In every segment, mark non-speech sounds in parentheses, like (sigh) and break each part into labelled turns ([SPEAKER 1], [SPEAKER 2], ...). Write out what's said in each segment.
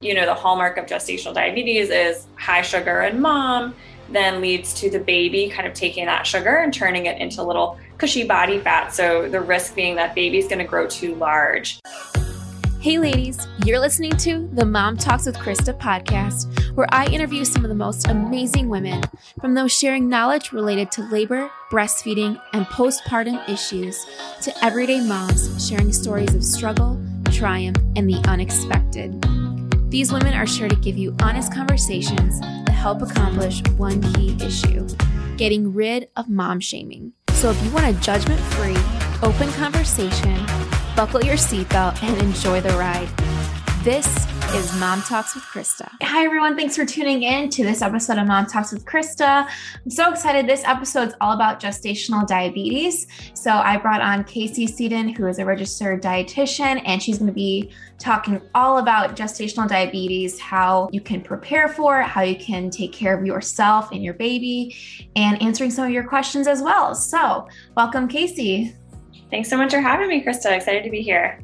[SPEAKER 1] You know, the hallmark of gestational diabetes is high sugar in mom, then leads to the baby kind of taking that sugar and turning it into little cushy body fat. So the risk being that baby's going to grow too large.
[SPEAKER 2] Hey, ladies, you're listening to the Mom Talks with Krista podcast, where I interview some of the most amazing women, from those sharing knowledge related to labor, breastfeeding, and postpartum issues, to everyday moms sharing stories of struggle, triumph, and the unexpected. These women are sure to give you honest conversations that help accomplish one key issue getting rid of mom shaming. So if you want a judgment free, open conversation, buckle your seatbelt and enjoy the ride. This is Mom Talks with Krista. Hi, everyone. Thanks for tuning in to this episode of Mom Talks with Krista. I'm so excited. This episode is all about gestational diabetes. So, I brought on Casey Seiden, who is a registered dietitian, and she's going to be talking all about gestational diabetes, how you can prepare for it, how you can take care of yourself and your baby, and answering some of your questions as well. So, welcome, Casey.
[SPEAKER 1] Thanks so much for having me, Krista. Excited to be here.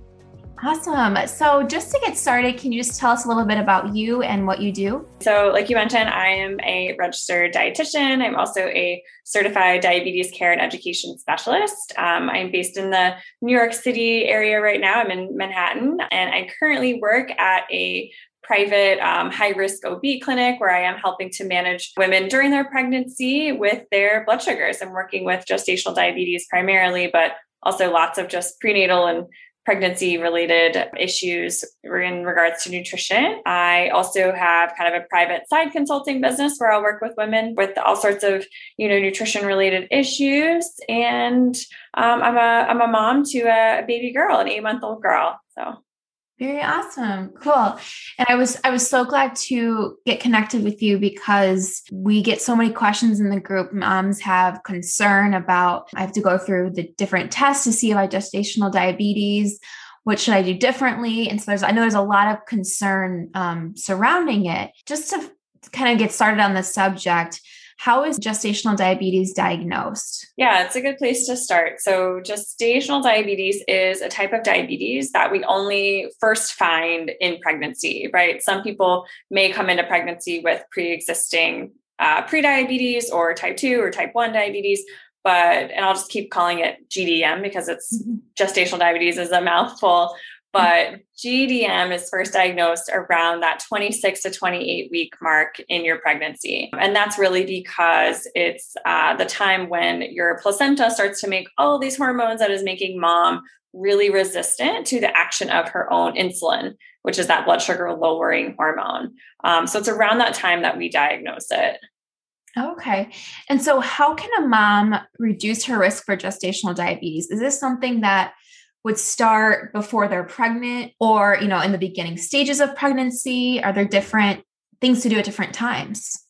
[SPEAKER 2] Awesome. So, just to get started, can you just tell us a little bit about you and what you do?
[SPEAKER 1] So, like you mentioned, I am a registered dietitian. I'm also a certified diabetes care and education specialist. Um, I'm based in the New York City area right now. I'm in Manhattan, and I currently work at a private um, high risk OB clinic where I am helping to manage women during their pregnancy with their blood sugars. I'm working with gestational diabetes primarily, but also lots of just prenatal and pregnancy related issues in regards to nutrition. I also have kind of a private side consulting business where I'll work with women with all sorts of, you know, nutrition related issues. And um, I'm a I'm a mom to a baby girl, an eight month old girl. So
[SPEAKER 2] very awesome. Cool. And I was I was so glad to get connected with you because we get so many questions in the group. Moms have concern about I have to go through the different tests to see if I gestational diabetes. What should I do differently? And so there's I know there's a lot of concern um, surrounding it. Just to kind of get started on the subject, how is gestational diabetes diagnosed?
[SPEAKER 1] Yeah, it's a good place to start. So, gestational diabetes is a type of diabetes that we only first find in pregnancy, right? Some people may come into pregnancy with pre existing uh, prediabetes or type 2 or type 1 diabetes, but and I'll just keep calling it GDM because it's mm-hmm. gestational diabetes is a mouthful but GDM is first diagnosed around that 26 to 28 week mark in your pregnancy. And that's really because it's uh, the time when your placenta starts to make all these hormones that is making mom really resistant to the action of her own insulin, which is that blood sugar lowering hormone. Um, so it's around that time that we diagnose it.
[SPEAKER 2] Okay. And so, how can a mom reduce her risk for gestational diabetes? Is this something that would start before they're pregnant or, you know, in the beginning stages of pregnancy? Are there different things to do at different times?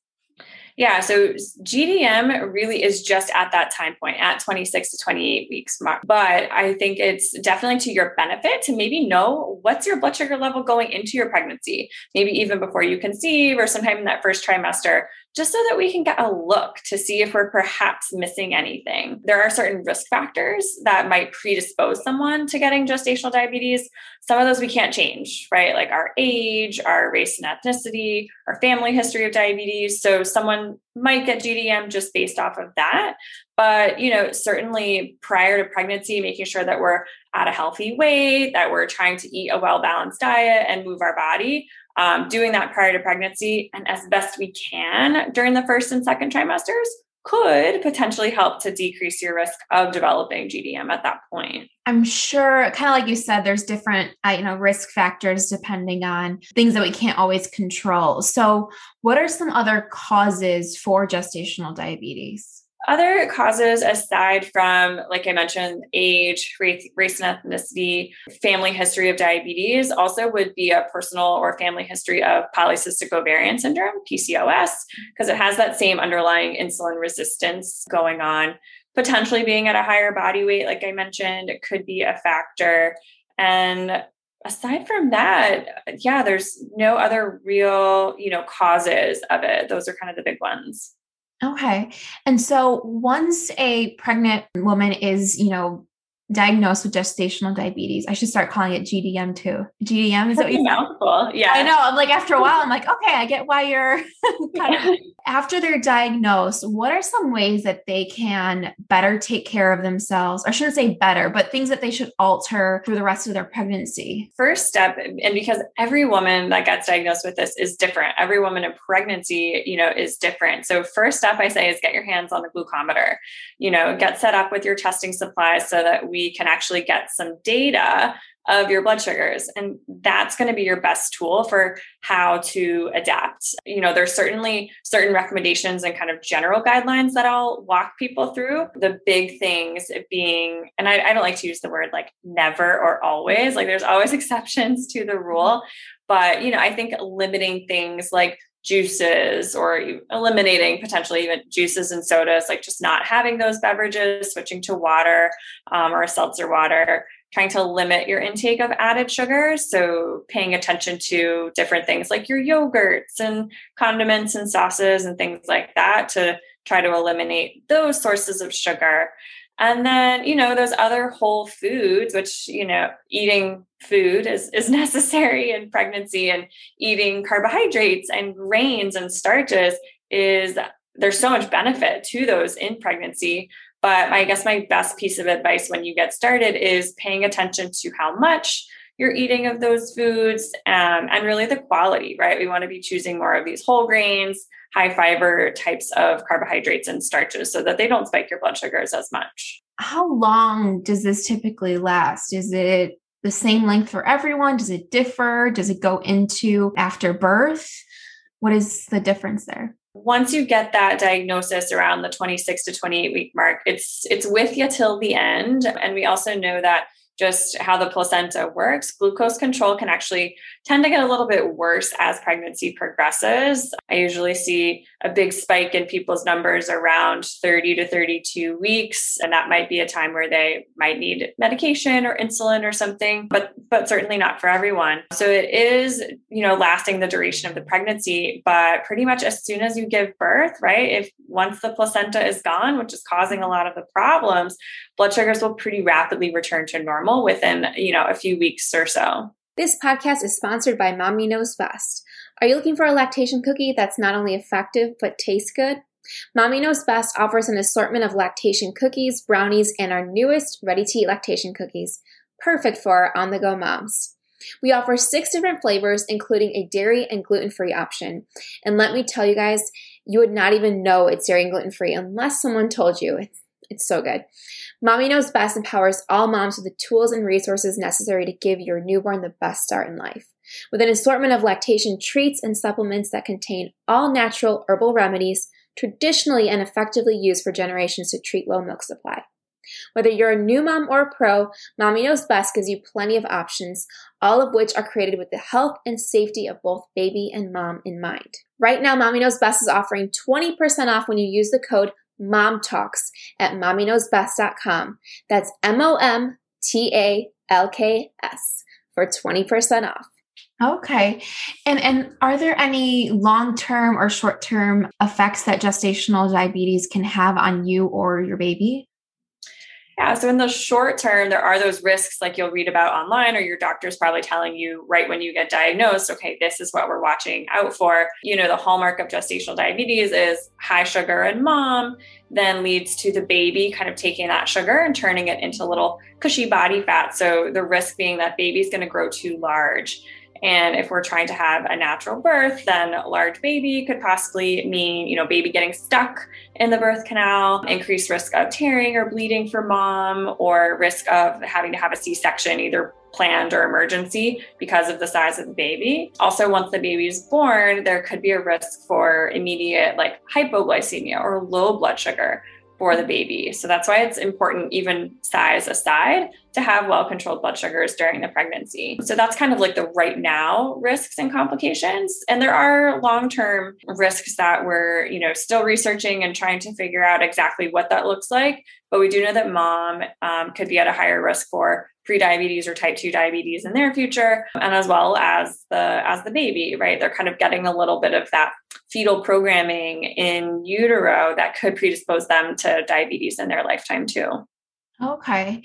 [SPEAKER 1] Yeah, so GDM really is just at that time point at 26 to 28 weeks mark. But I think it's definitely to your benefit to maybe know what's your blood sugar level going into your pregnancy, maybe even before you conceive or sometime in that first trimester, just so that we can get a look to see if we're perhaps missing anything. There are certain risk factors that might predispose someone to getting gestational diabetes. Some of those we can't change, right? Like our age, our race and ethnicity, our family history of diabetes. So someone might get GDM just based off of that. But, you know, certainly prior to pregnancy, making sure that we're at a healthy weight, that we're trying to eat a well balanced diet and move our body um, doing that prior to pregnancy and as best we can during the first and second trimesters could potentially help to decrease your risk of developing GDM at that point.
[SPEAKER 2] I'm sure, kind of like you said, there's different, uh, you know, risk factors depending on things that we can't always control. So, what are some other causes for gestational diabetes?
[SPEAKER 1] Other causes aside from, like I mentioned, age, race, race and ethnicity, family history of diabetes, also would be a personal or family history of polycystic ovarian syndrome, PCOS, because it has that same underlying insulin resistance going on. Potentially being at a higher body weight, like I mentioned, it could be a factor. And aside from that, yeah, there's no other real, you know, causes of it. Those are kind of the big ones.
[SPEAKER 2] Okay. And so once a pregnant woman is, you know, diagnosed with gestational diabetes. I should start calling it GDM too. GDM is
[SPEAKER 1] what you mouthful. Yeah.
[SPEAKER 2] I know. I'm like after a while, I'm like, (laughs) okay, I get why you're (laughs) kind of after they're diagnosed, what are some ways that they can better take care of themselves? I shouldn't say better, but things that they should alter through the rest of their pregnancy.
[SPEAKER 1] First step, and because every woman that gets diagnosed with this is different, every woman in pregnancy, you know, is different. So first step I say is get your hands on the glucometer. You know, get set up with your testing supplies so that we can actually get some data of your blood sugars. And that's going to be your best tool for how to adapt. You know, there's certainly certain recommendations and kind of general guidelines that I'll walk people through. The big things being, and I, I don't like to use the word like never or always, like there's always (laughs) exceptions to the rule. Mm-hmm. But, you know, I think limiting things like juices or eliminating potentially even juices and sodas, like just not having those beverages, switching to water um, or seltzer water, trying to limit your intake of added sugars. So, paying attention to different things like your yogurts and condiments and sauces and things like that to try to eliminate those sources of sugar. And then, you know, those other whole foods, which, you know, eating food is, is (laughs) necessary in pregnancy and eating carbohydrates and grains and starches is there's so much benefit to those in pregnancy. But I guess my best piece of advice when you get started is paying attention to how much you're eating of those foods um, and really the quality, right? We want to be choosing more of these whole grains, high fiber types of carbohydrates and starches so that they don't spike your blood sugars as much.
[SPEAKER 2] How long does this typically last? Is it the same length for everyone? Does it differ? Does it go into after birth? What is the difference there?
[SPEAKER 1] once you get that diagnosis around the 26 to 28 week mark it's it's with you till the end and we also know that just how the placenta works, glucose control can actually tend to get a little bit worse as pregnancy progresses. I usually see a big spike in people's numbers around 30 to 32 weeks, and that might be a time where they might need medication or insulin or something, but but certainly not for everyone. So it is, you know, lasting the duration of the pregnancy, but pretty much as soon as you give birth, right? If once the placenta is gone, which is causing a lot of the problems, blood sugars will pretty rapidly return to normal within, you know, a few weeks or so.
[SPEAKER 2] This podcast is sponsored by Mommy Knows Best. Are you looking for a lactation cookie that's not only effective but tastes good? Mommy Knows Best offers an assortment of lactation cookies, brownies, and our newest ready to eat lactation cookies, perfect for on the go moms. We offer six different flavors, including a dairy and gluten free option. And let me tell you guys, you would not even know it's dairy and gluten free unless someone told you. It's, it's so good. Mommy Knows Best empowers all moms with the tools and resources necessary to give your newborn the best start in life. With an assortment of lactation treats and supplements that contain all natural herbal remedies traditionally and effectively used for generations to treat low milk supply. Whether you're a new mom or a pro, Mommy Knows Best gives you plenty of options, all of which are created with the health and safety of both baby and mom in mind. Right now, Mommy Knows Best is offering 20% off when you use the code Mom Talks at mommyknowsbest.com. That's M O M T A L K S for 20% off. Okay. And and are there any long-term or short-term effects that gestational diabetes can have on you or your baby?
[SPEAKER 1] Yeah. So in the short term, there are those risks like you'll read about online, or your doctor's probably telling you right when you get diagnosed, okay, this is what we're watching out for. You know, the hallmark of gestational diabetes is high sugar in mom, then leads to the baby kind of taking that sugar and turning it into little cushy body fat. So the risk being that baby's going to grow too large. And if we're trying to have a natural birth, then a large baby could possibly mean, you know, baby getting stuck in the birth canal, increased risk of tearing or bleeding for mom, or risk of having to have a C section, either planned or emergency because of the size of the baby. Also, once the baby is born, there could be a risk for immediate like hypoglycemia or low blood sugar for the baby. So that's why it's important, even size aside, to have well controlled blood sugars during the pregnancy. So that's kind of like the right now risks and complications. And there are long term risks that we're, you know, still researching and trying to figure out exactly what that looks like. But we do know that mom um, could be at a higher risk for prediabetes or type 2 diabetes in their future and as well as the as the baby right they're kind of getting a little bit of that fetal programming in utero that could predispose them to diabetes in their lifetime too
[SPEAKER 2] okay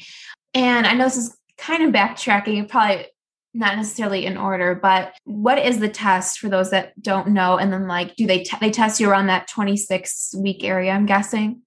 [SPEAKER 2] And I know this is kind of backtracking, probably not necessarily in order, but what is the test for those that don't know? And then like, do they, t- they test you around that 26 week area, I'm guessing?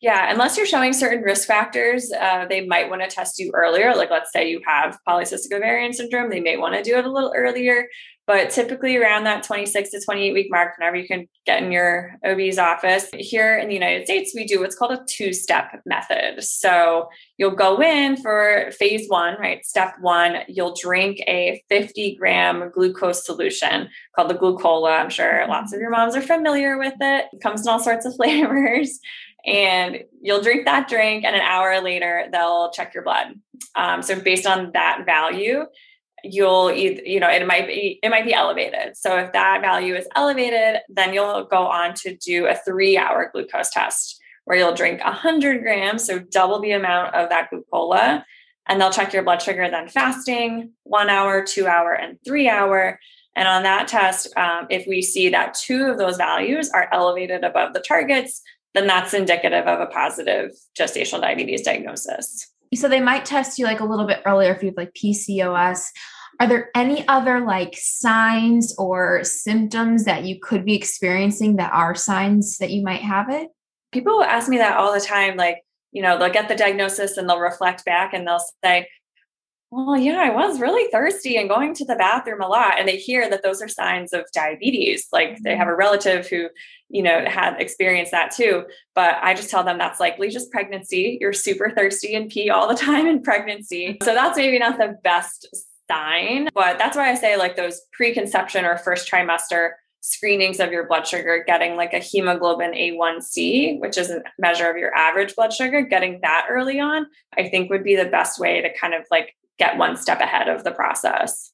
[SPEAKER 1] Yeah, unless you're showing certain risk factors, uh, they might want to test you earlier. Like, let's say you have polycystic ovarian syndrome, they may want to do it a little earlier. But typically, around that 26 to 28 week mark, whenever you can get in your OB's office, here in the United States, we do what's called a two step method. So you'll go in for phase one, right? Step one, you'll drink a 50 gram glucose solution called the Glucola. I'm sure lots of your moms are familiar with it. It comes in all sorts of (laughs) flavors and you'll drink that drink and an hour later they'll check your blood. Um, so based on that value you'll either you know it might be it might be elevated. So if that value is elevated then you'll go on to do a three hour glucose test where you'll drink 100 grams so double the amount of that glucola and they'll check your blood sugar then fasting one hour two hour and three hour. And on that test um, if we see that two of those values are elevated above the targets then that's indicative of a positive gestational diabetes diagnosis.
[SPEAKER 2] So they might test you like a little bit earlier if you have like PCOS. Are there any other like signs or symptoms that you could be experiencing that are signs that you might have it?
[SPEAKER 1] People ask me that all the time. Like, you know, they'll get the diagnosis and they'll reflect back and they'll say, well, yeah, I was really thirsty and going to the bathroom a lot. And they hear that those are signs of diabetes. Like they have mm-hmm. a relative who, you know, had experienced that too. But I just tell them that's likely just pregnancy. You're super thirsty and pee all the (laughs) time in pregnancy. So that's maybe not the best sign. But that's why I say like those preconception or first trimester screenings of your blood sugar, getting like a hemoglobin A1C, which is a measure of your average blood sugar, getting that early on, I think would be the best way to kind of like get one step ahead of the process.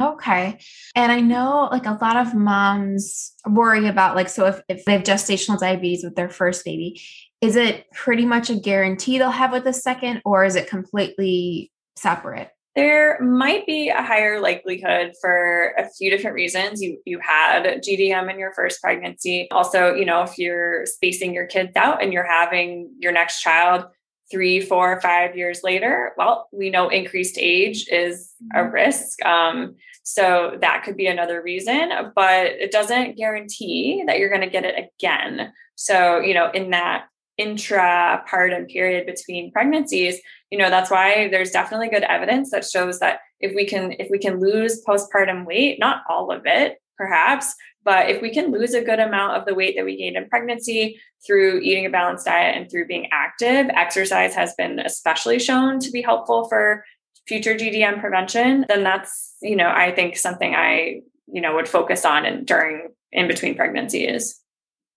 [SPEAKER 2] Okay. And I know like a lot of moms worry about like, so if, if they have gestational diabetes with their first baby, is it pretty much a guarantee they'll have with the second, or is it completely separate?
[SPEAKER 1] There might be a higher likelihood for a few different reasons. You you had GDM in your first pregnancy. Also, you know, if you're spacing your kids out and you're having your next child three, four, five years later, well, we know increased age is a mm-hmm. risk. Um, so that could be another reason, but it doesn't guarantee that you're going to get it again. So, you know, in that intra partum period between pregnancies, you know, that's why there's definitely good evidence that shows that if we can if we can lose postpartum weight, not all of it, perhaps, but if we can lose a good amount of the weight that we gained in pregnancy through eating a balanced diet and through being active, exercise has been especially shown to be helpful for future GDM prevention, then that's, you know, I think something I, you know, would focus on and during in between pregnancies.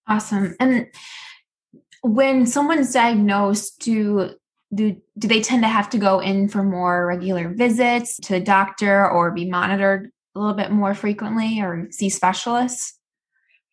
[SPEAKER 2] Awesome. And when someone's diagnosed, do do do they tend to have to go in for more regular visits to the doctor or be monitored a little bit more frequently or see specialists?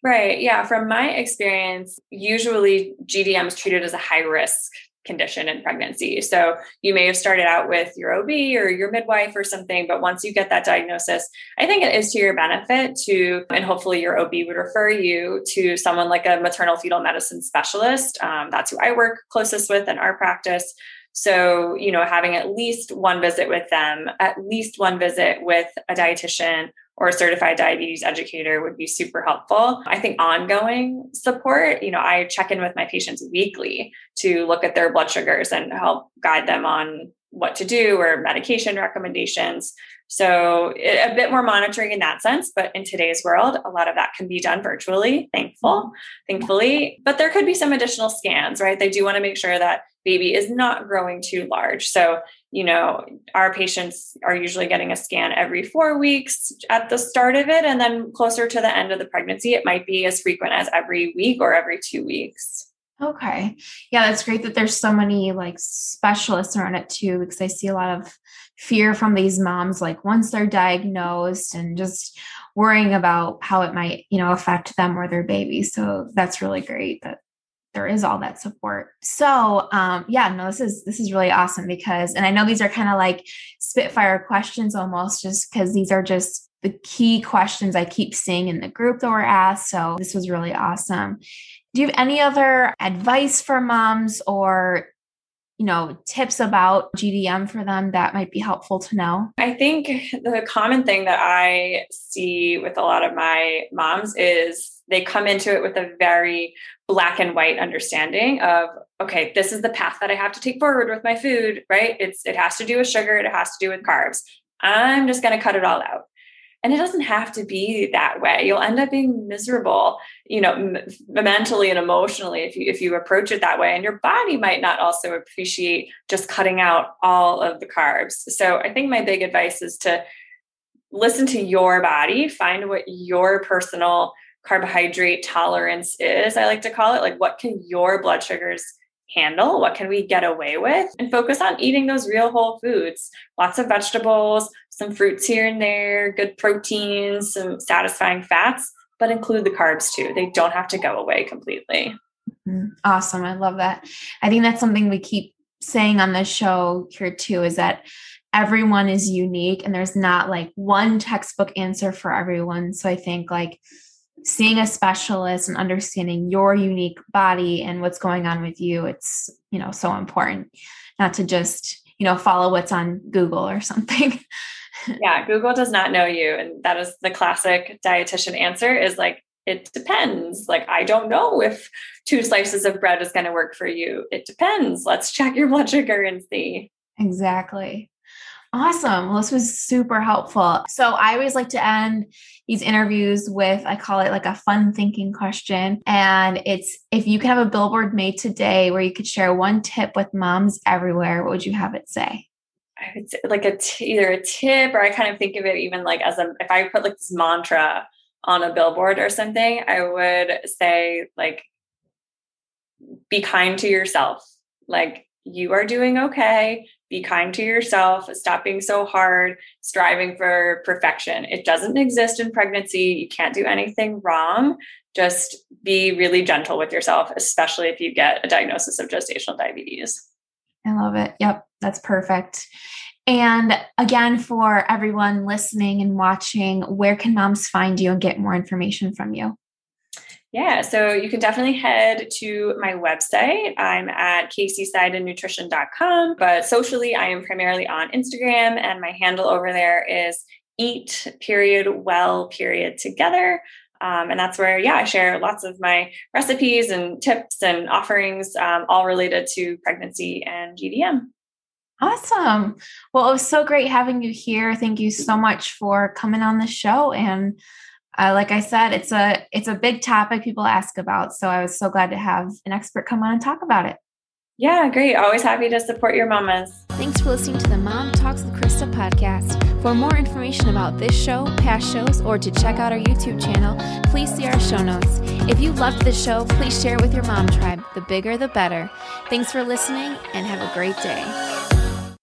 [SPEAKER 1] Right. Yeah. From my experience, usually GDM is treated as a high risk condition in pregnancy. So you may have started out with your OB or your midwife or something, but once you get that diagnosis, I think it is to your benefit to, and hopefully your OB would refer you to someone like a maternal fetal medicine specialist. Um, that's who I work closest with in our practice. So, you know, having at least one visit with them, at least one visit with a dietitian or a certified diabetes educator would be super helpful. I think ongoing support, you know, I check in with my patients weekly to look at their blood sugars and help guide them on what to do or medication recommendations. So a bit more monitoring in that sense, but in today's world, a lot of that can be done virtually, thankful, thankfully. But there could be some additional scans, right? They do want to make sure that baby is not growing too large. So, you know, our patients are usually getting a scan every four weeks at the start of it. And then closer to the end of the pregnancy, it might be as frequent as every week or every two weeks.
[SPEAKER 2] Okay. Yeah, that's great that there's so many like specialists around it too, because I see a lot of fear from these moms, like once they're diagnosed and just worrying about how it might, you know, affect them or their baby. So that's really great that there is all that support. So um yeah, no, this is this is really awesome because and I know these are kind of like spitfire questions almost just because these are just the key questions I keep seeing in the group that were asked. So this was really awesome. Do you have any other advice for moms or you know, tips about GDM for them that might be helpful to know?
[SPEAKER 1] I think the common thing that I see with a lot of my moms is they come into it with a very black and white understanding of okay this is the path that i have to take forward with my food right? It's it has to do with sugar it has to do with carbs. I'm just going to cut it all out. And it doesn't have to be that way. You'll end up being miserable you know m- mentally and emotionally if you if you approach it that way. And your body might not also appreciate just cutting out all of the carbs. So i think my big advice is to listen to your body find what your personal carbohydrate tolerance is i like to call it like what can your blood sugars handle? What can we get away with? And focus on eating those real whole foods. Lots of vegetables, some fruits here and there, good proteins, some satisfying fats, but include the carbs too. They don't have to go away completely.
[SPEAKER 2] Mm-hmm. Awesome. I love that. I think that's something we keep saying on the show here too is that everyone is unique and there's not like one textbook answer for everyone. So I think like seeing a specialist and understanding your unique body and what's going on with you it's you know so important. Not to just you know follow what's on google or something. (laughs)
[SPEAKER 1] Yeah google does not know you and that is the classic dietitian answer is like it depends. Like i don't know if two slices of bread is going to work for you. It depends. Let's check your blood sugar and see.
[SPEAKER 2] Exactly Awesome. Well, this was super helpful. So I always like to end these interviews with, I call it like a fun thinking question. And it's if you could have a billboard made today where you could share one tip with moms everywhere, what would you have it say?
[SPEAKER 1] I would say like a t- either a tip or I kind of think of it even like as a if I put like this mantra on a billboard or something, I would say like be kind to yourself. Like you are doing okay. Be kind to yourself. Stop being so hard, striving for perfection. It doesn't exist in pregnancy. You can't do anything wrong. Just be really gentle with yourself, especially if you get a diagnosis of gestational diabetes.
[SPEAKER 2] I love it. Yep, that's perfect. And again, for everyone listening and watching, where can moms find you and get more information from you?
[SPEAKER 1] Yeah, so you can definitely head to my website. I'm at caseyseidennutrition.com, but socially, I am primarily on Instagram, and my handle over there is eat period well period together. Um, and that's where, yeah, I share lots of my recipes and tips and offerings, um, all related to pregnancy and GDM.
[SPEAKER 2] Awesome. Well, it was so great having you here. Thank you so much for coming on the show and uh, like I said, it's a it's a big topic people ask about. So I was so glad to have an expert come on and talk about it.
[SPEAKER 1] Yeah, great. Always happy to support your mamas.
[SPEAKER 2] Thanks for listening to the Mom Talks with Krista podcast. For more information about this show, past shows, or to check out our YouTube channel, please see our show notes. If you loved the show, please share it with your mom tribe. The bigger, the better. Thanks for listening and have a great day.